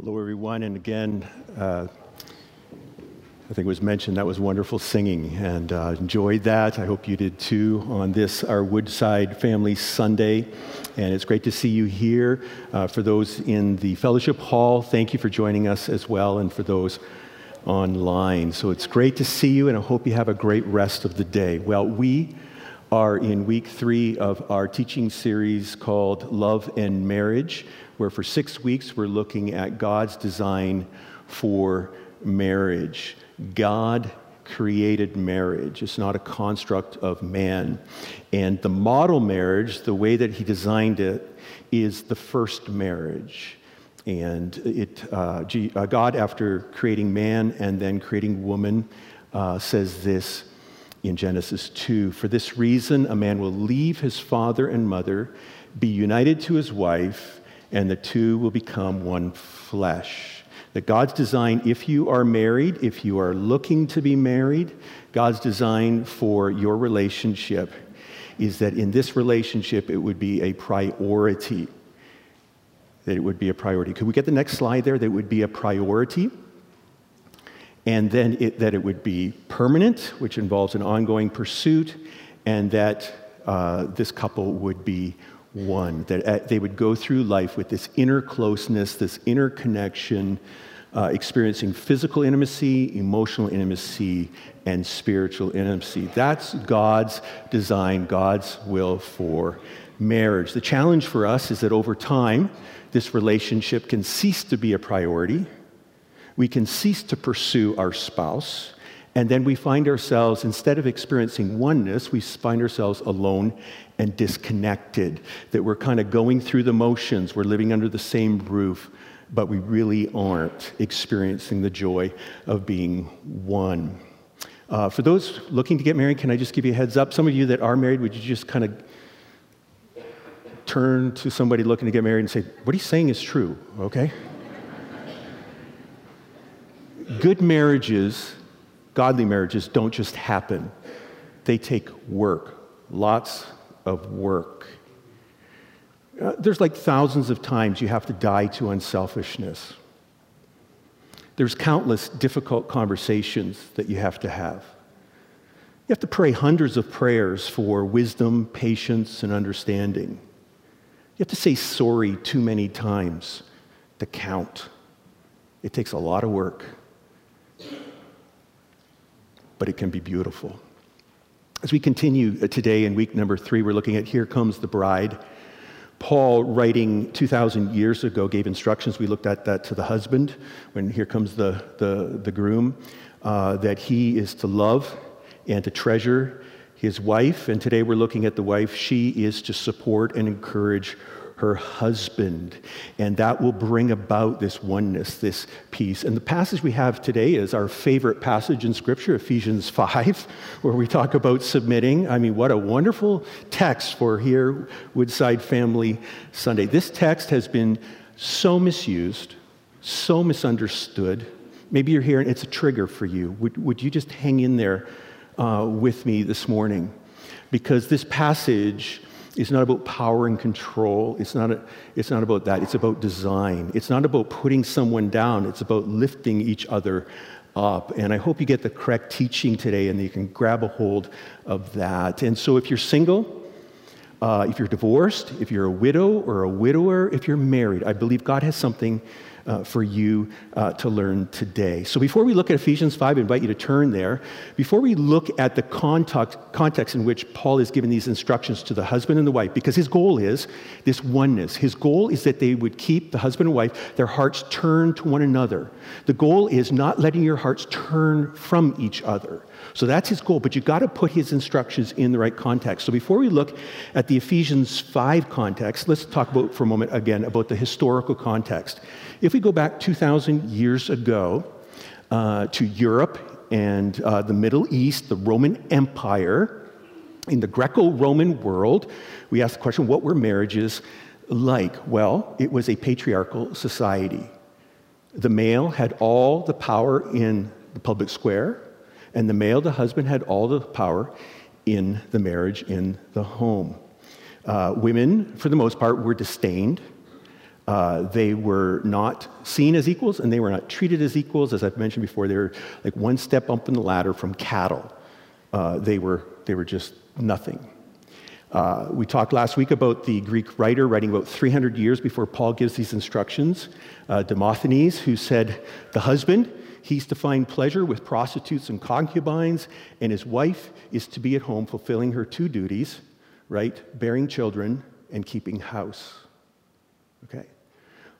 Hello, everyone. And again, uh, I think it was mentioned that was wonderful singing and uh, enjoyed that. I hope you did too on this, our Woodside Family Sunday. And it's great to see you here. Uh, for those in the fellowship hall, thank you for joining us as well, and for those online. So it's great to see you, and I hope you have a great rest of the day. Well, we are in week three of our teaching series called Love and Marriage where for six weeks we're looking at God's design for marriage. God created marriage, it's not a construct of man. And the model marriage, the way that He designed it, is the first marriage. And it, uh, uh God, after creating man and then creating woman, uh, says this in Genesis 2 For this reason, a man will leave his father and mother, be united to his wife, and the two will become one flesh. That God's design, if you are married, if you are looking to be married, God's design for your relationship is that in this relationship it would be a priority. That it would be a priority. Could we get the next slide there? That it would be a priority. And then it, that it would be permanent, which involves an ongoing pursuit, and that uh, this couple would be one, that uh, they would go through life with this inner closeness, this inner connection, uh, experiencing physical intimacy, emotional intimacy, and spiritual intimacy. That's God's design, God's will for marriage. The challenge for us is that over time, this relationship can cease to be a priority. We can cease to pursue our spouse. And then we find ourselves, instead of experiencing oneness, we find ourselves alone and disconnected. That we're kind of going through the motions, we're living under the same roof, but we really aren't experiencing the joy of being one. Uh, for those looking to get married, can I just give you a heads up? Some of you that are married, would you just kind of turn to somebody looking to get married and say, What he's saying is true, okay? Good marriages godly marriages don't just happen, they take work, lots of work. Uh, there's like thousands of times you have to die to unselfishness. There's countless difficult conversations that you have to have. You have to pray hundreds of prayers for wisdom, patience, and understanding. You have to say sorry too many times to count. It takes a lot of work but it can be beautiful. As we continue today in week number three, we're looking at Here Comes the Bride. Paul, writing 2,000 years ago, gave instructions. We looked at that to the husband when here comes the, the, the groom, uh, that he is to love and to treasure his wife. And today we're looking at the wife. She is to support and encourage her husband. And that will bring about this oneness, this peace. And the passage we have today is our favorite passage in Scripture, Ephesians 5, where we talk about submitting. I mean, what a wonderful text for here, Woodside Family Sunday. This text has been so misused, so misunderstood. Maybe you're here and it's a trigger for you. Would, would you just hang in there uh, with me this morning? Because this passage it's not about power and control. It's not, a, it's not about that. It's about design. It's not about putting someone down. It's about lifting each other up. And I hope you get the correct teaching today and you can grab a hold of that. And so if you're single, uh, if you're divorced, if you're a widow or a widower, if you're married, I believe God has something uh, for you uh, to learn today. So before we look at Ephesians 5, I invite you to turn there. Before we look at the context, context in which Paul is giving these instructions to the husband and the wife, because his goal is this oneness. His goal is that they would keep the husband and wife, their hearts turned to one another. The goal is not letting your hearts turn from each other. So that's his goal, but you've got to put his instructions in the right context. So before we look at the Ephesians 5 context, let's talk about for a moment again about the historical context. If we go back 2,000 years ago uh, to Europe and uh, the Middle East, the Roman Empire, in the Greco Roman world, we ask the question what were marriages like? Well, it was a patriarchal society. The male had all the power in the public square, and the male, the husband, had all the power in the marriage, in the home. Uh, women, for the most part, were disdained Uh, they were not seen as equals and they were not treated as equals. As I've mentioned before, they were like one step up in the ladder from cattle. Uh, they, were, they were just nothing. Uh, we talked last week about the Greek writer writing about 300 years before Paul gives these instructions, uh, Demosthenes, who said, The husband, he's to find pleasure with prostitutes and concubines, and his wife is to be at home fulfilling her two duties, right? Bearing children and keeping house. Okay.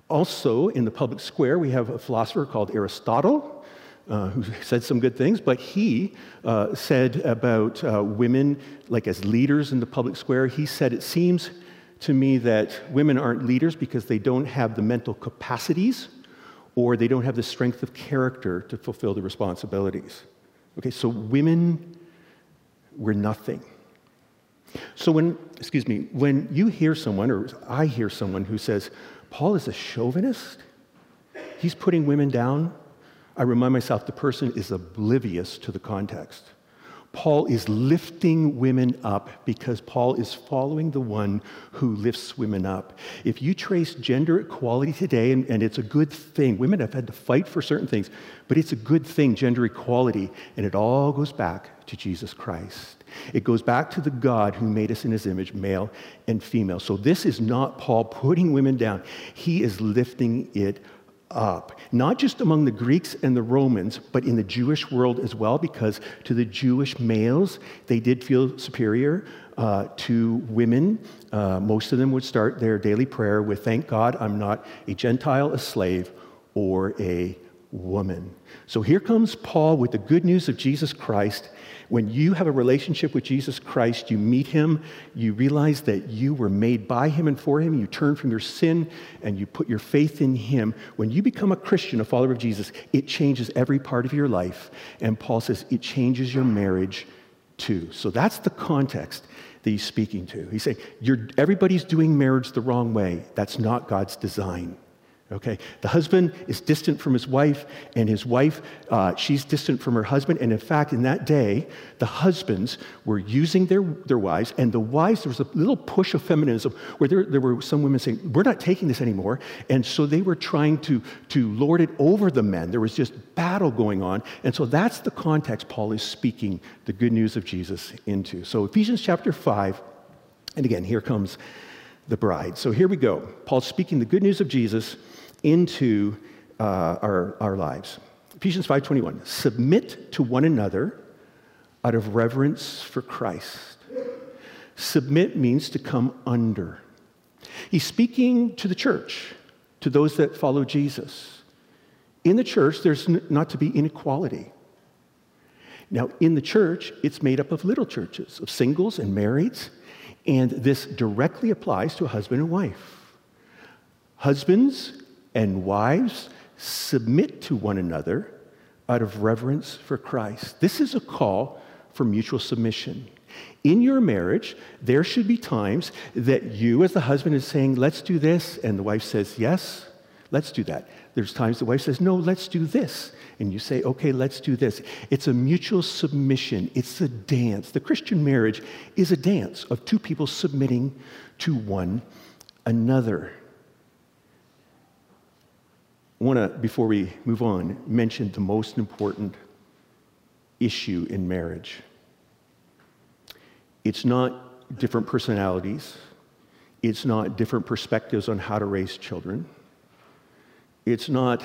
Also, in the public square, we have a philosopher called Aristotle, uh, who said some good things, but he uh, said about uh, women, like as leaders in the public square, he said, It seems to me that women aren't leaders because they don't have the mental capacities or they don't have the strength of character to fulfill the responsibilities. Okay, so women were nothing. So when, excuse me, when you hear someone, or I hear someone who says, Paul is a chauvinist, he's putting women down, I remind myself the person is oblivious to the context. Paul is lifting women up because Paul is following the one who lifts women up. If you trace gender equality today, and, and, it's a good thing, women have had to fight for certain things, but it's a good thing, gender equality, and it all goes back to Jesus Christ. It goes back to the God who made us in his image, male and female. So this is not Paul putting women down, he is lifting it up, not just among the Greeks and the Romans, but in the Jewish world as well, because to the Jewish males, they did feel superior. Uh, to women, uh, most of them would start their daily prayer with, Thank God I'm not a Gentile, a slave, or a woman. So here comes Paul with the good news of Jesus Christ when you have a relationship with Jesus Christ, you meet him, you realize that you were made by him and for him, you turn from your sin and you put your faith in him. When you become a Christian, a follower of Jesus, it changes every part of your life. And Paul says it changes your marriage too. So that's the context that he's speaking to. He's saying, everybody's doing marriage the wrong way. That's not God's design. Okay? The husband is distant from his wife, and his wife, uh, she's distant from her husband. And in fact, in that day, the husbands were using their, their wives, and the wives, there was a little push of feminism where there, there were some women saying, We're not taking this anymore. And so they were trying to, to lord it over the men. There was just battle going on. And so that's the context Paul is speaking the good news of Jesus into. So, Ephesians chapter 5, and again, here comes the bride. So here we go. Paul's speaking the good news of Jesus into uh, our, our lives. Ephesians 5:21. Submit to one another out of reverence for Christ. Submit means to come under. He's speaking to the church, to those that follow Jesus. In the church, there's not to be inequality. Now, in the church, it's made up of little churches, of singles and marrieds, and this directly applies to a husband and wife. Husbands, and wives, submit to one another out of reverence for Christ. This is a call for mutual submission. In your marriage, there should be times that you, as the husband, is saying, Let's do this, and the wife says, Yes, let's do that. There's times the wife says, No, let's do this. And you say, Okay, let's do this. It's a mutual submission, it's a dance. The Christian marriage is a dance of two people submitting to one another. Want to, before we move on, mention the most important issue in marriage. It's not different personalities, it's not different perspectives on how to raise children, it's not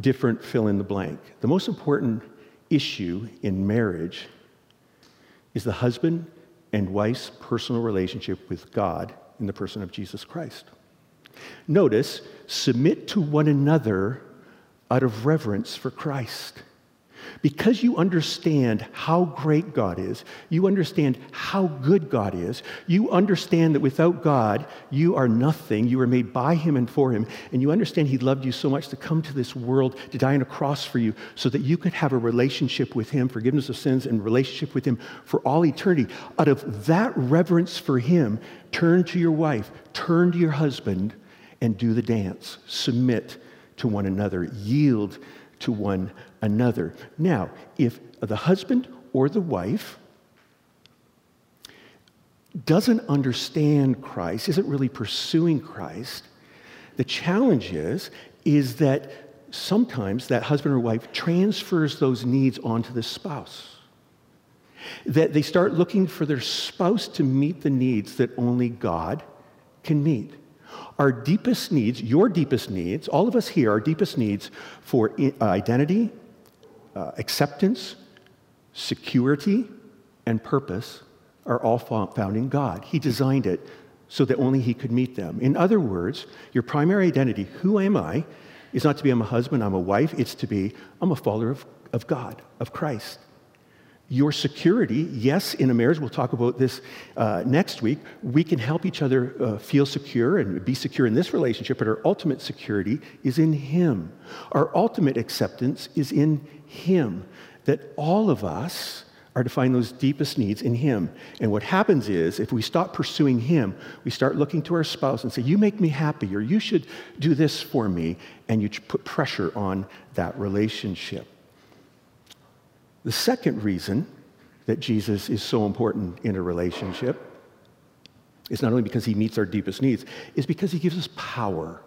different fill in the blank. The most important issue in marriage is the husband and wife's personal relationship with God in the person of Jesus Christ. Notice, submit to one another out of reverence for Christ. Because you understand how great God is, you understand how good God is, you understand that without God, you are nothing. You are made by Him and for Him. And you understand He loved you so much to come to this world to die on a cross for you so that you could have a relationship with Him, forgiveness of sins, and relationship with Him for all eternity. Out of that reverence for Him, turn to your wife, turn to your husband, and do the dance. Submit to one another, yield to one another. Now, if the husband or the wife doesn't understand Christ, isn't really pursuing Christ, The challenge is, is that sometimes that husband or wife transfers those needs onto the spouse. That they start looking for their spouse to meet the needs that only God can meet. Our deepest needs, your deepest needs, all of us here, our deepest needs for identity, uh, acceptance, security, and purpose are all found in God. He designed it so that only He could meet them. In other words, your primary identity, who am I, is not to be I'm a husband, I'm a wife, it's to be I'm a follower of, of God, of Christ. Your security, yes, in a marriage, we'll talk about this uh, next week. We can help each other uh, feel secure and be secure in this relationship, but our ultimate security is in Him. Our ultimate acceptance is in Him. That all of us are to find those deepest needs in Him. And what happens is, if we stop pursuing Him, we start looking to our spouse and say, You make me happy, or you should do this for me, and you put pressure on that relationship. The second reason that Jesus is so important in a relationship is not only because He meets our deepest needs, is because He gives us power.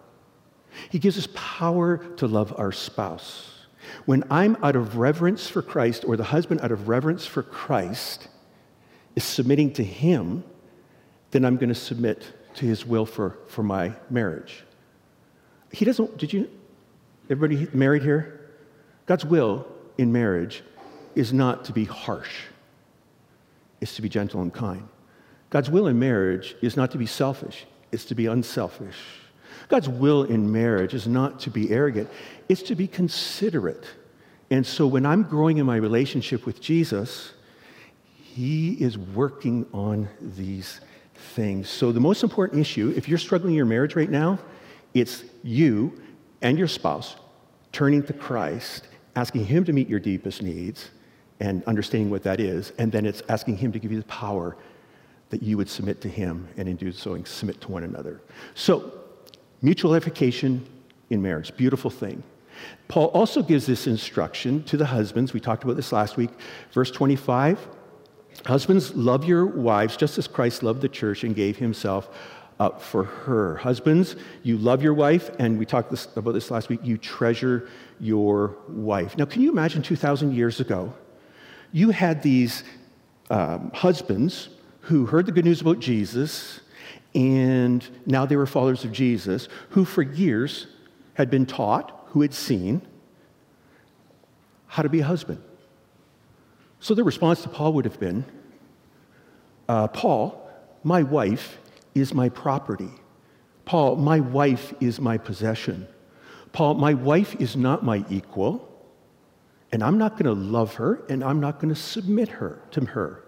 He gives us power to love our spouse. When I'm out of reverence for Christ, or the husband out of reverence for Christ is submitting to him, then I'm going to submit to his will for, for my marriage. He doesn't, did you, everybody married here? God's will in marriage is not to be harsh, it's to be gentle and kind. God's will in marriage is not to be selfish, it's to be unselfish. God's will in marriage is not to be arrogant, it's to be considerate. And so when I'm growing in my relationship with Jesus, He is working on these things. So the most important issue, if you're struggling in your marriage right now, it's you and your spouse turning to Christ, asking Him to meet your deepest needs and understanding what that is, and then it's asking Him to give you the power that you would submit to Him and in doing so submit to one another. So Mutual edification in marriage, beautiful thing. Paul also gives this instruction to the husbands. We talked about this last week. Verse 25 Husbands, love your wives just as Christ loved the church and gave himself up for her. Husbands, you love your wife, and we talked this, about this last week. You treasure your wife. Now, can you imagine 2,000 years ago? You had these um, husbands who heard the good news about Jesus and now they were followers of Jesus who, for years, had been taught, who had seen how to be a husband. So their response to Paul would have been uh, Paul, my wife is my property. Paul, my wife is my possession. Paul, my wife is not my equal, and I'm not going to love her, and I'm not going to submit her to her.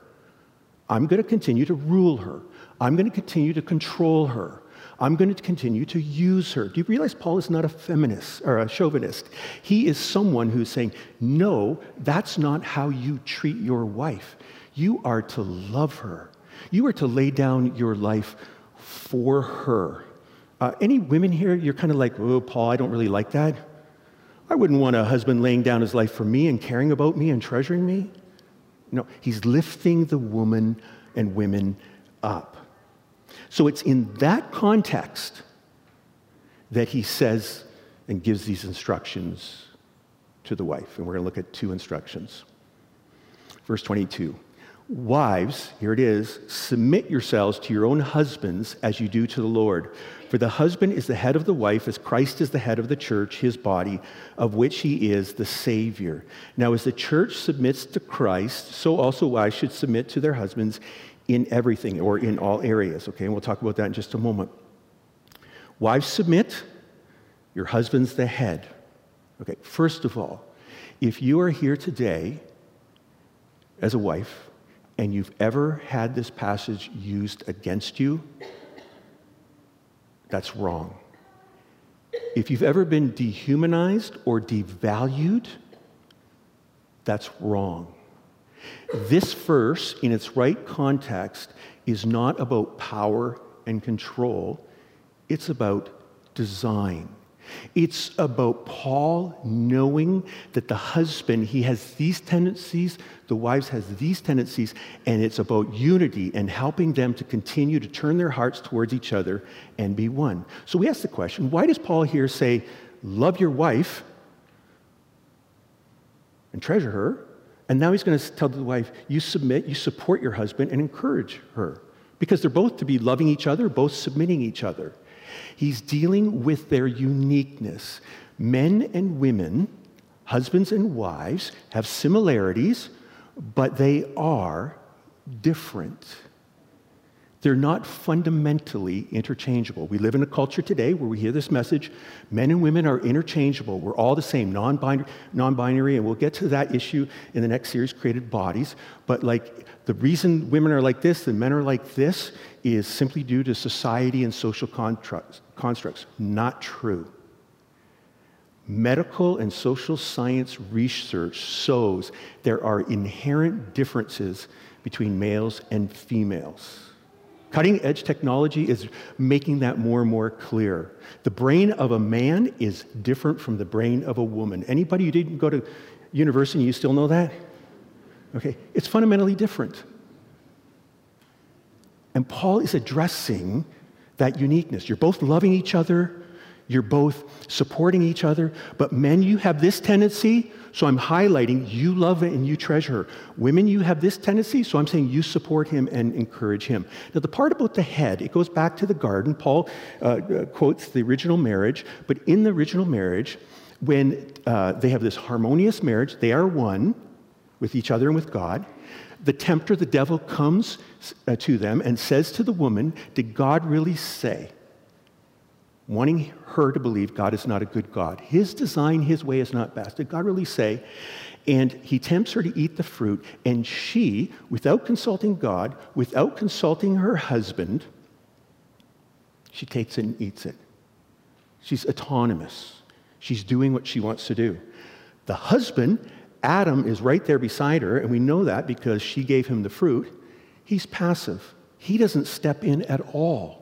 I'm going to continue to rule her. I'm going to continue to control her. I'm going to continue to use her. Do you realize Paul is not a feminist or a chauvinist? He is someone who's saying, no, that's not how you treat your wife. You are to love her. You are to lay down your life for her. Uh, any women here, you're kind of like, oh, Paul, I don't really like that. I wouldn't want a husband laying down his life for me and caring about me and treasuring me. No, he's lifting the woman and women up. So it's in that context that he says and gives these instructions to the wife. And we're going to look at two instructions. Verse 22 Wives, here it is, submit yourselves to your own husbands as you do to the Lord. For the husband is the head of the wife, as Christ is the head of the church, his body, of which he is the Savior. Now, as the church submits to Christ, so also wives should submit to their husbands in everything or in all areas. Okay, and we'll talk about that in just a moment. Wives, submit, your husband's the head. Okay, first of all, if you are here today as a wife and you've ever had this passage used against you, that's wrong. If you've ever been dehumanized or devalued, that's wrong. This verse, in its right context, is not about power and control, it's about design. It's about Paul knowing that the husband, he has these tendencies, the wives has these tendencies, and it's about unity and helping them to continue to turn their hearts towards each other and be one. So we ask the question, why does Paul here say, love your wife and treasure her? And now he's going to tell the wife, you submit, you support your husband and encourage her. Because they're both to be loving each other, both submitting each other. He's dealing with their uniqueness. Men and women, husbands and wives, have similarities, but they are different. They're not fundamentally interchangeable. We live in a culture today where we hear this message men and women are interchangeable. We're all the same, non binary, and we'll get to that issue in the next series, Created Bodies. But like the reason women are like this and men are like this is simply due to society and social constructs. constructs. Not true. Medical and social science research shows there are inherent differences between males and females. Cutting edge technology is making that more and more clear. The brain of a man is different from the brain of a woman. Anybody who didn't go to university, you still know that? Okay, it's fundamentally different. And Paul is addressing that uniqueness. You're both loving each other, you're both supporting each other, but men, you have this tendency, so I'm highlighting you love and you treasure her. Women, you have this tendency, so I'm saying you support him and encourage him. Now, the part about the head, it goes back to the garden. Paul uh, uh quotes the original marriage, but in the original marriage, when uh, they have this harmonious marriage, they are one with each other and with God. The tempter, the devil, comes uh, to them and says to the woman, Did God really say? Wanting her to believe God is not a good God. His design, his way is not best. Did God really say? And he tempts her to eat the fruit, and she, without consulting God, without consulting her husband, she takes it and eats it. She's autonomous. She's doing what she wants to do. The husband, Adam, is right there beside her, and we know that because she gave him the fruit. He's passive. He doesn't step in at all.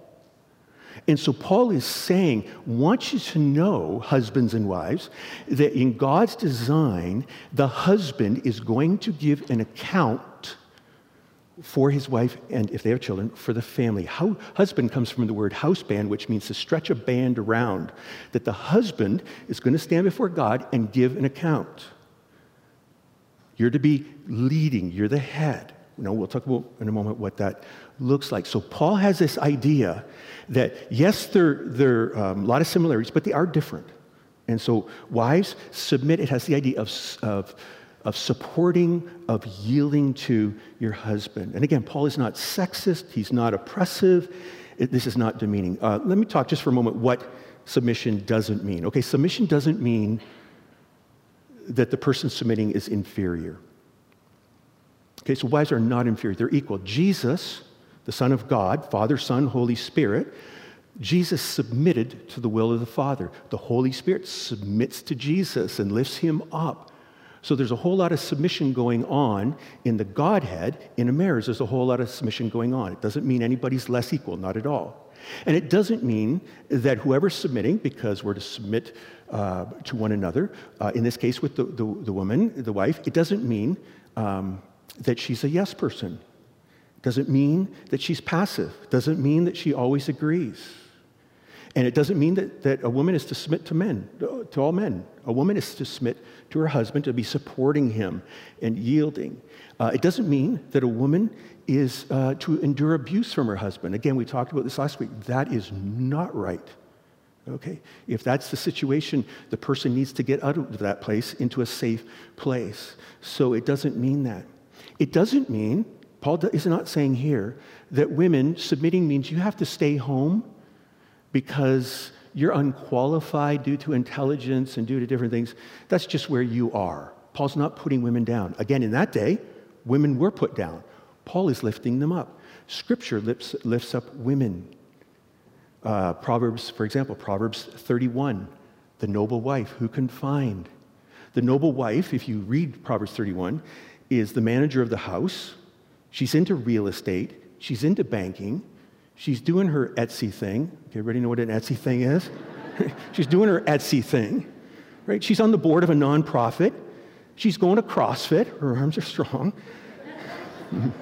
And so Paul is saying, want you to know, husbands and wives, that in God's design, the husband is going to give an account for his wife and if they have children, for the family. How, husband comes from the word houseband which means to stretch a band around. That the husband is going to stand before God and give an account. You're to be leading, you're the head. Know, we'll talk about in a moment what that looks like. So Paul has this idea that yes, there, there are um, a lot of similarities, but they are different. And so, wives, submit. It has the idea of, of, of supporting, of yielding to your husband. And again, Paul is not sexist, he's not oppressive, it, this is not demeaning. Uh, let me talk just for a moment what submission doesn't mean. Okay, submission doesn't mean that the person submitting is inferior. Okay, so wives are not inferior, they're equal. Jesus the Son of God, Father, Son, Holy Spirit, Jesus submitted to the will of the Father. The Holy Spirit submits to Jesus and lifts him up. So there's a whole lot of submission going on in the Godhead. In a marriage, there's a whole lot of submission going on. It doesn't mean anybody's less equal, not at all. And it doesn't mean that whoever's submitting, because we're to submit uh, to one another, uh, in this case with the, the, the, woman, the wife, it doesn't mean um, that she's a yes person. Doesn't mean that she's passive. Doesn't mean that she always agrees. And it doesn't mean that, that a woman is to submit to men, to all men. A woman is to submit to her husband, to be supporting him and yielding. Uh, it doesn't mean that a woman is uh, to endure abuse from her husband. Again, we talked about this last week. That is not right. Okay? If that's the situation, the person needs to get out of that place into a safe place. So it doesn't mean that. It doesn't mean Paul is not saying here that women submitting means you have to stay home because you're unqualified due to intelligence and due to different things. That's just where you are. Paul's not putting women down. Again, in that day, women were put down. Paul is lifting them up. Scripture lifts, lifts up women. Uh, Proverbs, for example, Proverbs 31, the noble wife, who can find? The noble wife, if you read Proverbs 31, is the manager of the house She's into real estate, she's into banking, she's doing her Etsy thing. Okay, everybody know what an Etsy thing is? She's doing her Etsy thing, right? She's on the board of a nonprofit. She's going to CrossFit. Her arms are strong.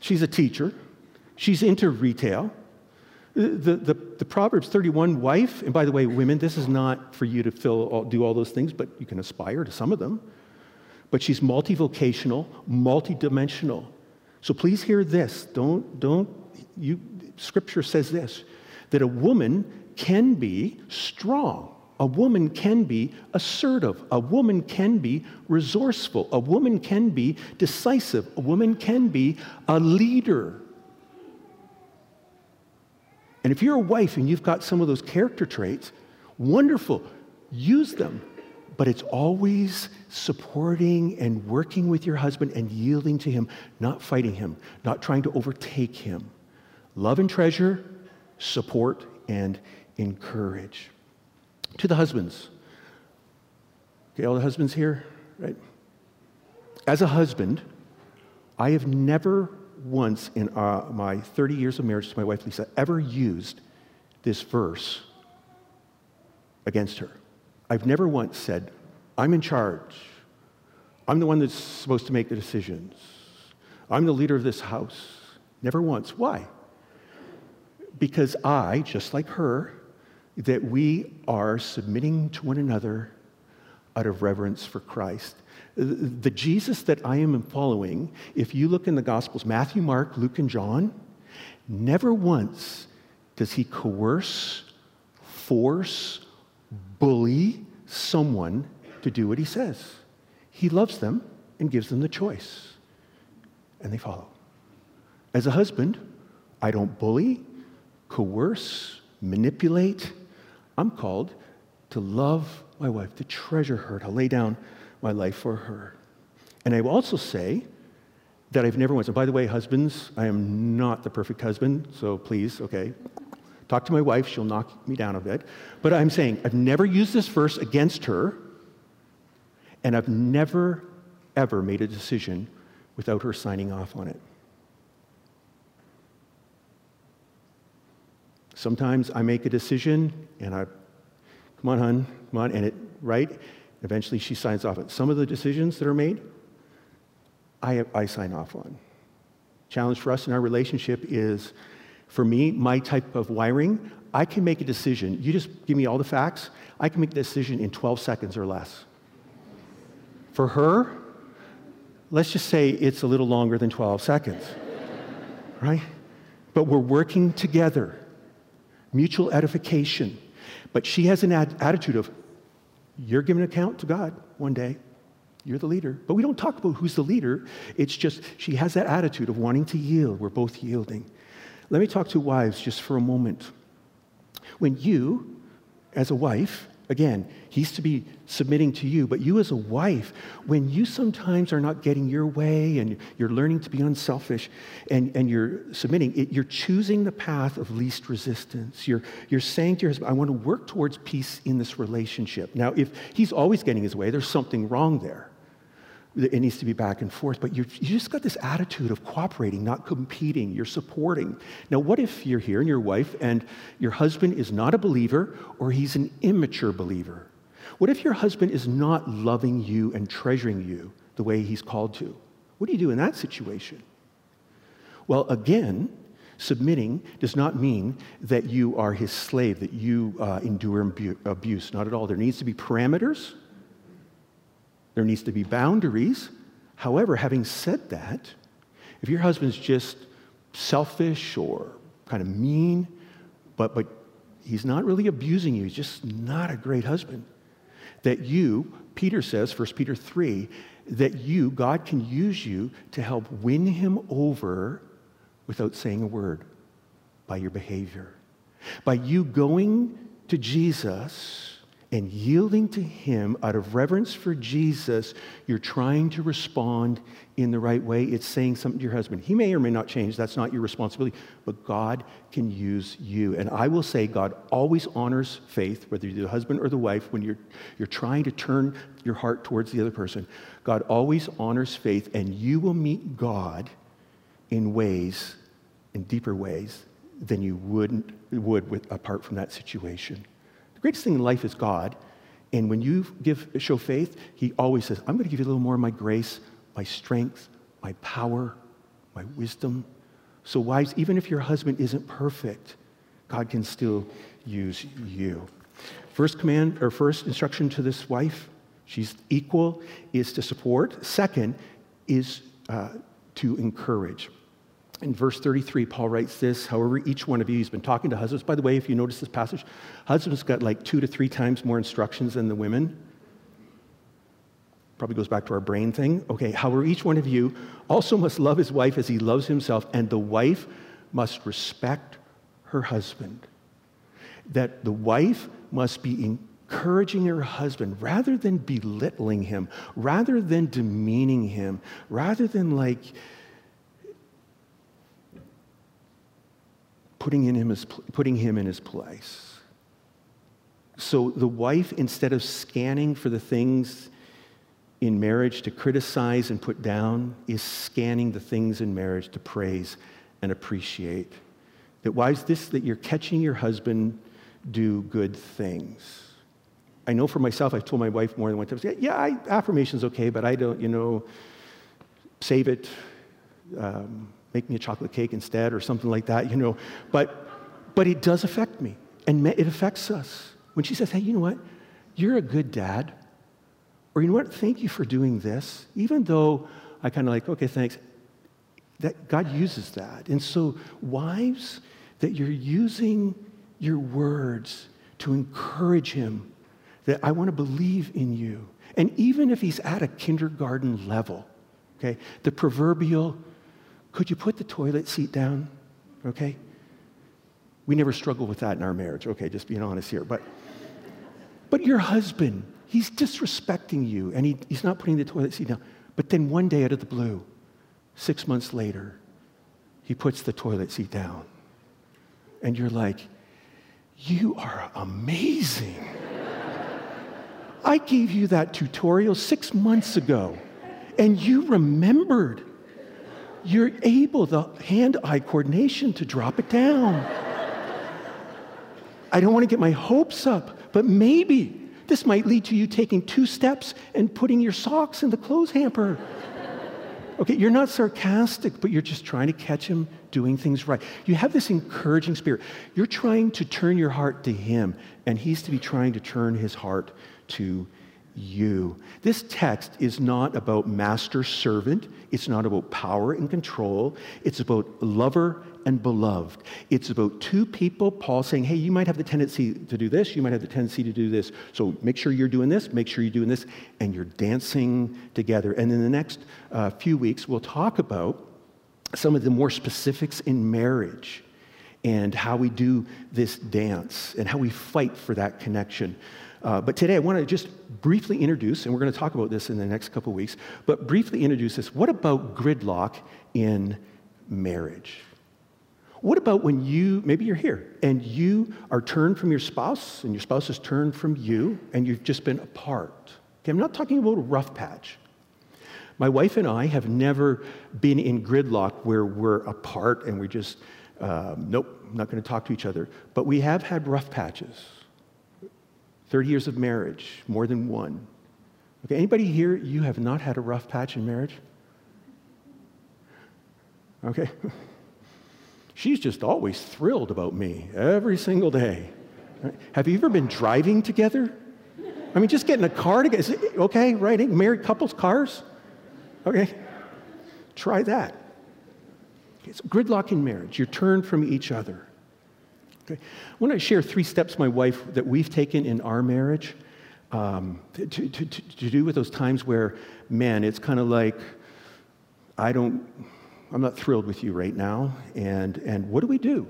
She's a teacher. She's into retail. The, the, the, Proverbs 31 wife, and by the way, women, this is not for you to fill all, do all those things, but you can aspire to some of them. But she's multivocational, multidimensional. So please hear this. Don't, don't, you, scripture says this that a woman can be strong. A woman can be assertive. A woman can be resourceful. A woman can be decisive. A woman can be a leader. And if you're a wife and you've got some of those character traits, wonderful, use them. But it's always supporting and working with your husband and yielding to him, not fighting him, not trying to overtake him. Love and treasure, support and encourage. To the husbands. Okay, all the husbands here, right? As a husband, I have never once in uh, my 30 years of marriage to my wife, Lisa, ever used this verse against her. I've never once said, I'm in charge. I'm the one that's supposed to make the decisions. I'm the leader of this house. Never once. Why? Because I, just like her, that we are submitting to one another out of reverence for Christ. The Jesus that I am following, if you look in the Gospels, Matthew, Mark, Luke, and John, never once does he coerce, force, bully someone to do what he says. He loves them and gives them the choice, and they follow. As a husband, I don't bully, coerce, manipulate. I'm called to love my wife, to treasure her, to lay down my life for her. And I will also say that I've never once, and by the way, husbands, I am not the perfect husband, so please, okay, talk to my wife, she'll knock me down a bit. But I'm saying I've never used this verse against her, and I've never, ever made a decision without her signing off on it. Sometimes I make a decision and I, come on, hun, come on, and it, right? Eventually, she signs off on some of the decisions that are made. I, I sign off on. Challenge for us in our relationship is, for me, my type of wiring. I can make a decision. You just give me all the facts. I can make a decision in 12 seconds or less. For her, let's just say it's a little longer than 12 seconds, right? But we're working together, mutual edification. But she has an ad- attitude of, you're giving account to God one day. You're the leader. But we don't talk about who's the leader. It's just she has that attitude of wanting to yield. We're both yielding. Let me talk to wives just for a moment. When you, as a wife, Again, he's to be submitting to you, but you as a wife, when you sometimes are not getting your way and you're learning to be unselfish and, and you're submitting, it, you're choosing the path of least resistance. You're, you're saying to your husband, I want to work towards peace in this relationship. Now, if he's always getting his way, there's something wrong there it needs to be back and forth, but you just got this attitude of cooperating, not competing. You're supporting. Now, what if you're here and your wife and your husband is not a believer or he's an immature believer? What if your husband is not loving you and treasuring you the way he's called to? What do you do in that situation? Well, again, submitting does not mean that you are his slave, that you uh, endure abuse. Not at all. There needs to be parameters there needs to be boundaries. However, having said that, if your husband's just selfish or kind of mean, but, but he's not really abusing you, he's just not a great husband, that you, Peter says, 1 Peter 3, that you, God can use you to help win him over without saying a word by your behavior. By you going to Jesus and yielding to Him out of reverence for Jesus, you're trying to respond in the right way. It's saying something to your husband. He may or may not change. That's not your responsibility. But God can use you. And I will say, God always honors faith, whether you're the husband or the wife, when you're, you're trying to turn your heart towards the other person. God always honors faith, and you will meet God in ways, in deeper ways, than you wouldn't, would with, apart from that situation. Greatest thing in life is God. And when you give, show faith, He always says, I'm going to give you a little more of my grace, my strength, my power, my wisdom. So, wives, even if your husband isn't perfect, God can still use you. First command or first instruction to this wife, she's equal, is to support. Second is uh, to encourage. In verse 33, Paul writes this However, each one of you, he's been talking to husbands. By the way, if you notice this passage, husbands got like two to three times more instructions than the women. Probably goes back to our brain thing. Okay, however, each one of you also must love his wife as he loves himself, and the wife must respect her husband. That the wife must be encouraging her husband rather than belittling him, rather than demeaning him, rather than like, putting, in him, his, putting him in his place. So the wife, instead of scanning for the things in marriage to criticize and put down, is scanning the things in marriage to praise and appreciate. That why is this that you're catching your husband do good things. I know for myself, I've told my wife more than one time, yeah, I, affirmation's okay, but I don't, you know, save it. Um, make me a chocolate cake instead or something like that, you know. But, but it does affect me, and it affects us. When she says, hey, you know what? You're a good dad. Or you know what? Thank you for doing this. Even though I kind of like, okay, thanks. That God uses that. And so, wives, that you're using your words to encourage him that I want to believe in you. And even if he's at a kindergarten level, okay, the proverbial could you put the toilet seat down? Okay? We never struggle with that in our marriage. Okay, just being honest here. But, but your husband, he's disrespecting you and he, he's not putting the toilet seat down. But then one day out of the blue, six months later, he puts the toilet seat down. And you're like, you are amazing. I gave you that tutorial six months ago, and you remembered you're able, the hand eye coordination, to drop it down. I don't want to get my hopes up, but maybe this might lead to you taking two steps and putting your socks in the clothes hamper. Okay, you're not sarcastic, but you're just trying to catch him doing things right. You have this encouraging spirit. You're trying to turn your heart to him, and he's to be trying to turn his heart to you. This text is not about master servant, it's not about power and control, it's about lover and beloved. It's about two people, Paul saying, hey, you might have the tendency to do this, you might have the tendency to do this. So make sure you're doing this, make sure you're doing this, and you're dancing together. And in the next uh, few weeks, we'll talk about some of the more specifics in marriage and how we do this dance and how we fight for that connection. Uh, but today I want to just briefly introduce, and we're going to talk about this in the next couple weeks, but briefly introduce this. What about gridlock in marriage? What about when you, maybe you're here, and you are turned from your spouse, and your spouse is turned from you, and you've just been apart? Okay, I'm not talking about a rough patch. My wife and I have never been in gridlock where we're apart and we just, um, nope, not going to talk to each other. But we have had rough patches 30 years of marriage, more than one. Okay, anybody here, you have not had a rough patch in marriage? Okay. She's just always thrilled about me every single day. Right? Have you ever been driving together? I mean, just getting a car together. Okay, right? Eh, married couples' cars? Okay. Try that. It's gridlock in marriage. You're turned from each other. Okay. I want to share three steps, my wife, that we've taken in our marriage um, to, to, to, to do with those times where, man, it's kind of like, I don't, I'm not thrilled with you right now. And, and what do we do?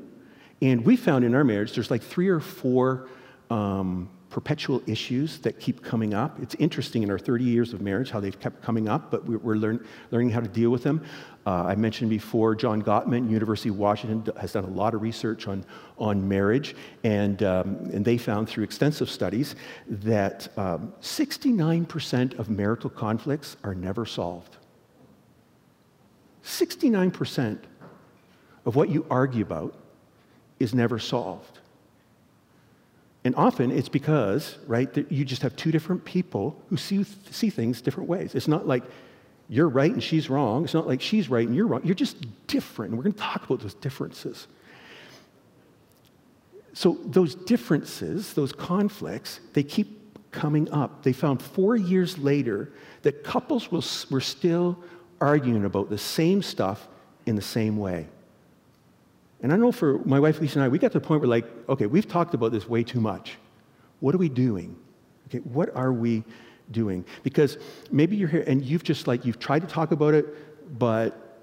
And we found in our marriage, there's like three or four um, perpetual issues that keep coming up. It's interesting in our 30 years of marriage how they've kept coming up, but we're learn, learning how to deal with them. Uh, I mentioned before, John Gottman, University of Washington, has done a lot of research on, on marriage, and, um, and they found through extensive studies that um, 69% of marital conflicts are never solved. 69% of what you argue about is never solved. And often it's because, right, that you just have two different people who see, see things different ways. It's not like you're right and she's wrong. It's not like she's right and you're wrong. You're just different. And we're going to talk about those differences. So, those differences, those conflicts, they keep coming up. They found four years later that couples were still arguing about the same stuff in the same way. And I know for my wife Lisa and I, we got to the point where, like, okay, we've talked about this way too much. What are we doing? Okay, what are we doing? Because maybe you're here and you've just like, you've tried to talk about it, but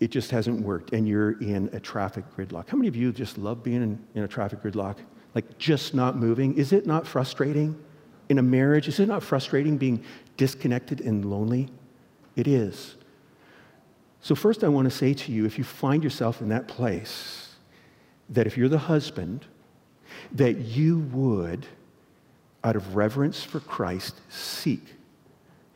it just hasn't worked and you're in a traffic gridlock. How many of you just love being in, in a traffic gridlock? Like just not moving? Is it not frustrating? In a marriage, is it not frustrating being disconnected and lonely? It is. So, first, I want to say to you if you find yourself in that place, that if you're the husband, that you would, out of reverence for Christ, seek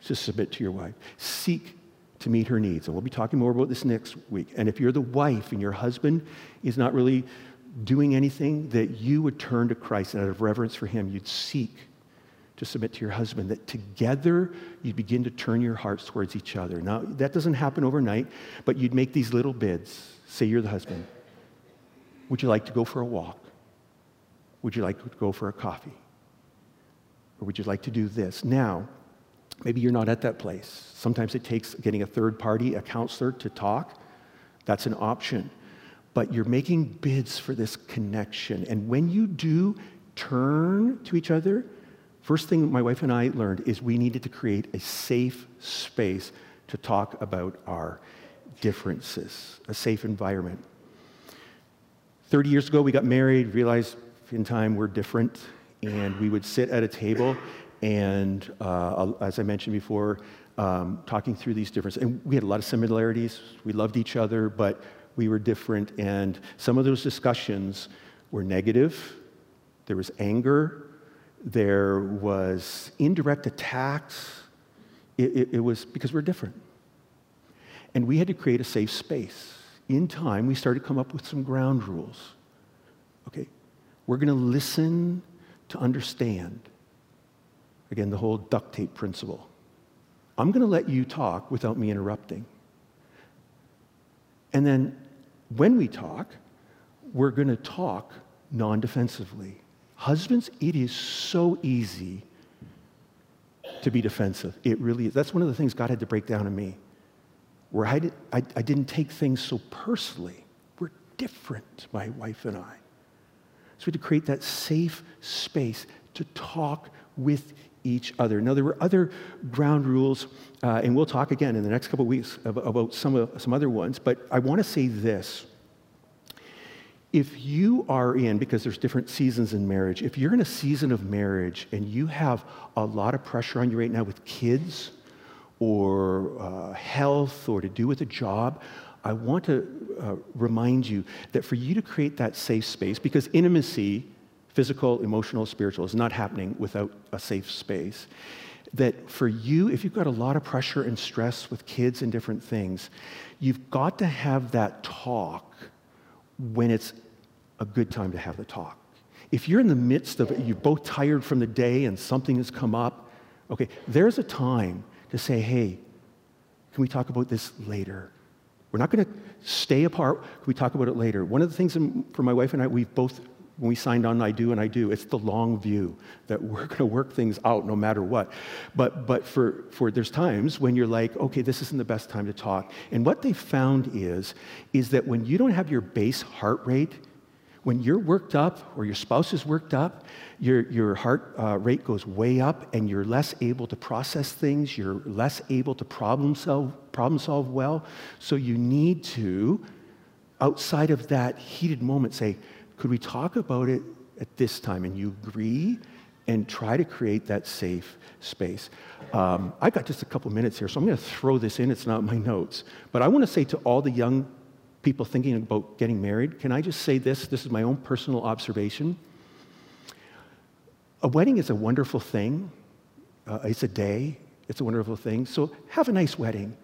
to submit to your wife. Seek to meet her needs. And we'll be talking more about this next week. And if you're the wife and your husband is not really doing anything, that you would turn to Christ and out of reverence for him, you'd seek to submit to your husband, that together you'd begin to turn your hearts towards each other. Now, that doesn't happen overnight, but you'd make these little bids. Say you're the husband. Would you like to go for a walk? Would you like to go for a coffee? Or would you like to do this? Now, maybe you're not at that place. Sometimes it takes getting a third party, a counselor, to talk. That's an option. But you're making bids for this connection. And when you do turn to each other, First thing my wife and I learned is we needed to create a safe space to talk about our differences, a safe environment. 30 years ago, we got married, realized in time we're different, and we would sit at a table and, uh, as I mentioned before, um, talking through these differences. And we had a lot of similarities. We loved each other, but we were different. And some of those discussions were negative. There was anger, there was indirect attacks. It, it, it, was because we're different. And we had to create a safe space. In time, we started to come up with some ground rules. Okay, we're going to listen to understand. Again, the whole duct tape principle. I'm going to let you talk without me interrupting. And then when we talk, we're going to talk non defensively. Husbands, it is so easy to be defensive. It really is. That's one of the things God had to break down in me, where I, did, I, I didn't take things so personally. We're different, my wife and I. So we had to create that safe space to talk with each other. Now, there were other ground rules, uh, and we'll talk again in the next couple of weeks about, some, some other ones, but I want to say this if you are in, because there's different seasons in marriage, if you're in a season of marriage and you have a lot of pressure on you right now with kids or uh, health or to do with a job, I want to uh, remind you that for you to create that safe space, because intimacy, physical, emotional, spiritual, is not happening without a safe space. That for you, if you've got a lot of pressure and stress with kids and different things, you've got to have that talk when it's a good time to have the talk. If you're in the midst of it, you're both tired from the day and something has come up, okay, there's a time to say, hey, can we talk about this later? We're not going to stay apart. We talk about it later? One of the things for my wife and I, we've both, when we signed on I do and I do, it's the long view that we're going to work things out no matter what. But, but for, for there's times when you're like, okay, this isn't the best time to talk. And what they found is, is that when you don't have your base heart rate when you're worked up or your spouse is worked up, your, your heart uh, rate goes way up and you're less able to process things, you're less able to problem solve, problem solve well. So you need to, outside of that heated moment, say, could we talk about it at this time? And you agree and try to create that safe space. Um, I got just a couple minutes here, so I'm going to throw this in. It's not my notes. But I want to say to all the young people thinking about getting married, can I just say this? This is my own personal observation. A wedding is a wonderful thing, uh, it's a day, it's a wonderful thing. So have a nice wedding.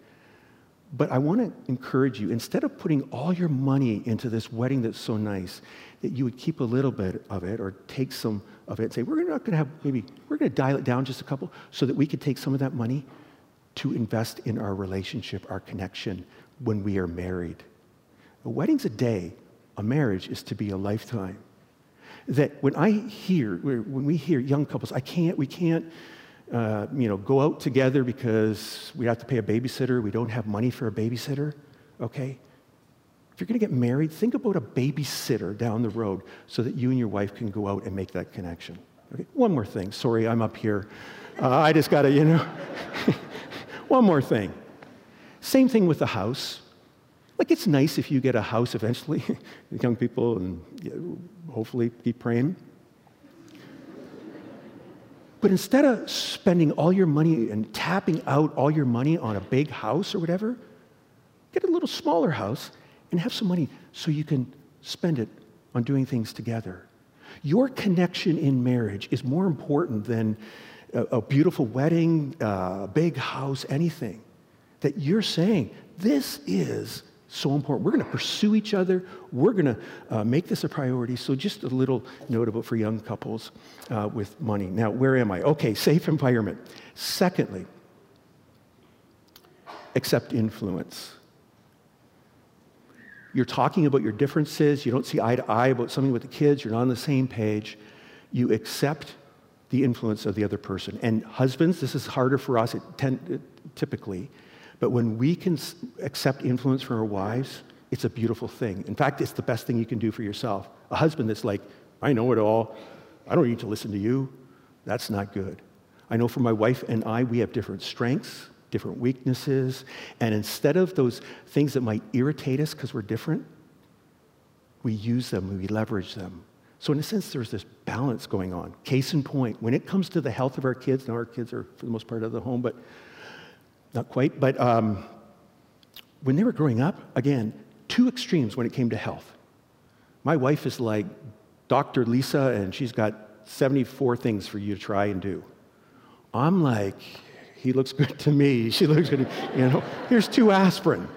But I want to encourage you, instead of putting all your money into this wedding that's so nice, that you would keep a little bit of it or take some of it and say, we're not going to have, maybe, we're going to dial it down just a couple so that we could take some of that money to invest in our relationship, our connection when we are married. A wedding's a day, a marriage is to be a lifetime. That when I hear, when we hear young couples, I can't, we can't, uh, you know, go out together because we have to pay a babysitter, we don't have money for a babysitter, okay? If you're to get married, think about a babysitter down the road so that you and your wife can go out and make that connection. Okay? One more thing. Sorry, I'm up here. Uh, I just got to, you know. One more thing. Same thing with the house. Like, it's nice if you get a house eventually, young people, and hopefully keep praying. But instead of spending all your money and tapping out all your money on a big house or whatever, get a little smaller house and have some money so you can spend it on doing things together. Your connection in marriage is more important than a, a beautiful wedding, uh, a big house, anything. That you're saying, this is so important. We're going to pursue each other. We're going to uh, make this a priority. So, just a little note about for young couples uh, with money. Now, where am I? Okay, safe environment. Secondly, accept influence. You're talking about your differences. You don't see eye to eye about something with the kids. You're not on the same page. You accept the influence of the other person. And husbands, this is harder for us typically but when we can accept influence from our wives, it's a beautiful thing. In fact, it's the best thing you can do for yourself. A husband that's like, I know it all. I don't need to listen to you. That's not good. I know for my wife and I, we have different strengths, different weaknesses. And instead of those things that might irritate us because we're different, we use them, we leverage them. So, in a sense, there's this balance going on. Case in point, when it comes to the health of our kids, now our kids are for the most part out of the home, but not quite, but um, when they were growing up, again, two extremes when it came to health. My wife is like Dr. Lisa, and she's got 74 things for you to try and do. I'm like, he looks good to me. She looks good, you know, here's two aspirin.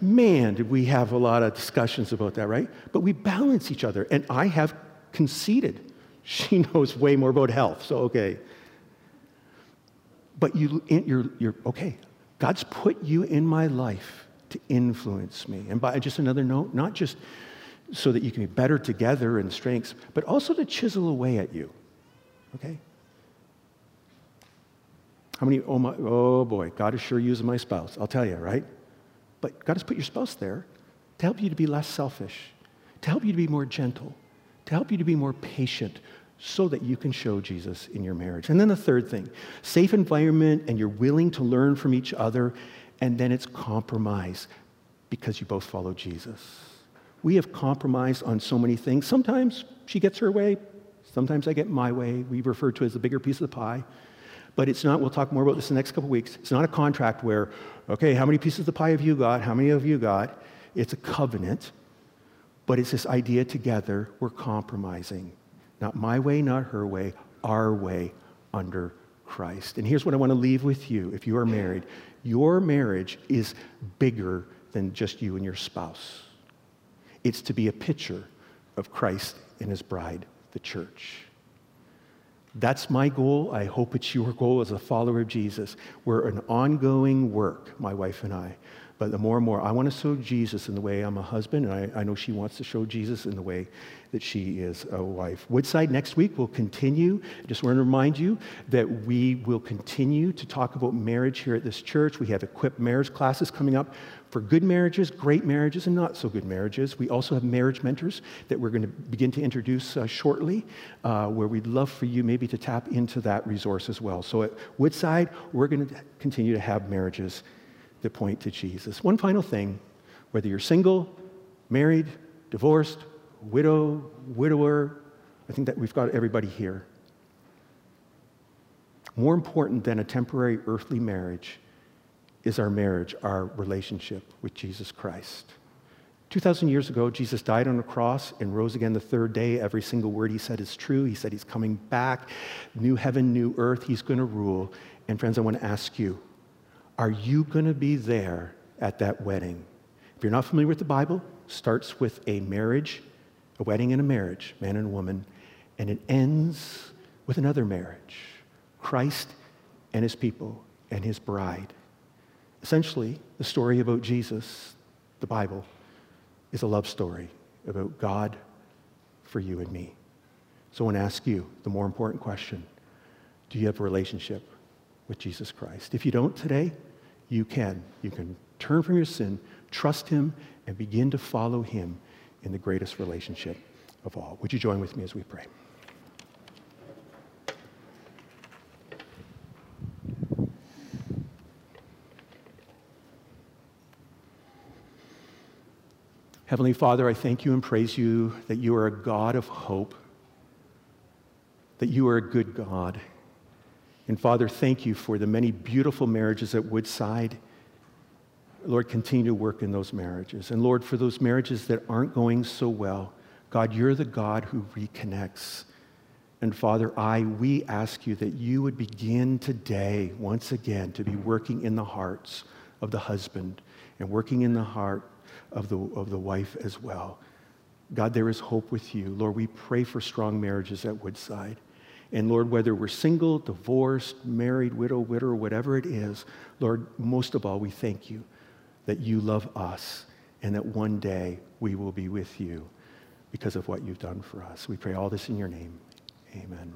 Man, did we have a lot of discussions about that, right? But we balance each other, and I have conceded. She knows way more about health, so okay. But you, you're, you're okay. God's put you in my life to influence me. And by just another note, not just so that you can be better together in strengths, but also to chisel away at you. Okay? How many, oh, my, oh boy, God is sure using my spouse. I'll tell you, right? But God has put your spouse there to help you to be less selfish, to help you to be more gentle, to help you to be more patient, so that you can show Jesus in your marriage. And then the third thing safe environment, and you're willing to learn from each other, and then it's compromise because you both follow Jesus. We have compromised on so many things. Sometimes she gets her way, sometimes I get my way. We refer to it as the bigger piece of the pie. But it's not, we'll talk more about this in the next couple of weeks. It's not a contract where, okay, how many pieces of the pie have you got? How many have you got? It's a covenant. But it's this idea together, we're compromising. Not my way, not her way, our way under Christ. And here's what I want to leave with you if you are married your marriage is bigger than just you and your spouse, it's to be a picture of Christ and his bride, the church. That's my goal. I hope it's your goal as a follower of Jesus. We're an ongoing work, my wife and I. But the more and more, I want to show Jesus in the way I'm a husband, and I, I know she wants to show Jesus in the way that she is a wife. Woodside next week will continue. I just want to remind you that we will continue to talk about marriage here at this church. We have equipped marriage classes coming up for good marriages, great marriages, and not so good marriages. We also have marriage mentors that we're going to begin to introduce uh, shortly, uh, where we'd love for you maybe to tap into that resource as well. So at Woodside, we're going to continue to have marriages that point to Jesus. One final thing whether you're single, married, divorced, widow, widower. I think that we've got everybody here. More important than a temporary earthly marriage is our marriage, our relationship with Jesus Christ. 2,000 years ago, Jesus died on a cross and rose again the third day. Every single word he said is true. He said he's coming back, new heaven, new earth. He's going to rule. And friends, I want to ask you Are you going to be there at that wedding? If you're not familiar with the Bible, it starts with a marriage, a wedding and a marriage, man and woman, and it ends with another marriage, Christ and his people and his bride. Essentially, the story about Jesus, the Bible, is a love story about God for you and me. So I want to ask you the more important question Do you have a relationship with Jesus Christ? If you don't today, you can. You can turn from your sin, trust Him, and begin to follow Him in the greatest relationship of all. Would you join with me as we pray? Heavenly Father, I thank you and praise you that you are a God of hope, that you are a good God. And Father, thank you for the many beautiful marriages at Woodside. Lord, continue to work in those marriages. And Lord, for those marriages that aren't going so well, God, you're the God who reconnects. And Father, I, we ask you that you would begin today, once again, to be working in the hearts of the husband and working in the heart of the, of the wife as well. God, there is hope with you. Lord, we pray for strong marriages at Woodside. And Lord, whether we're single, divorced, married, widow, widow, whatever it is, Lord, most of all, we thank you that you love us and that one day we will be with you because of what you've done for us. We pray all this in your name. Amen.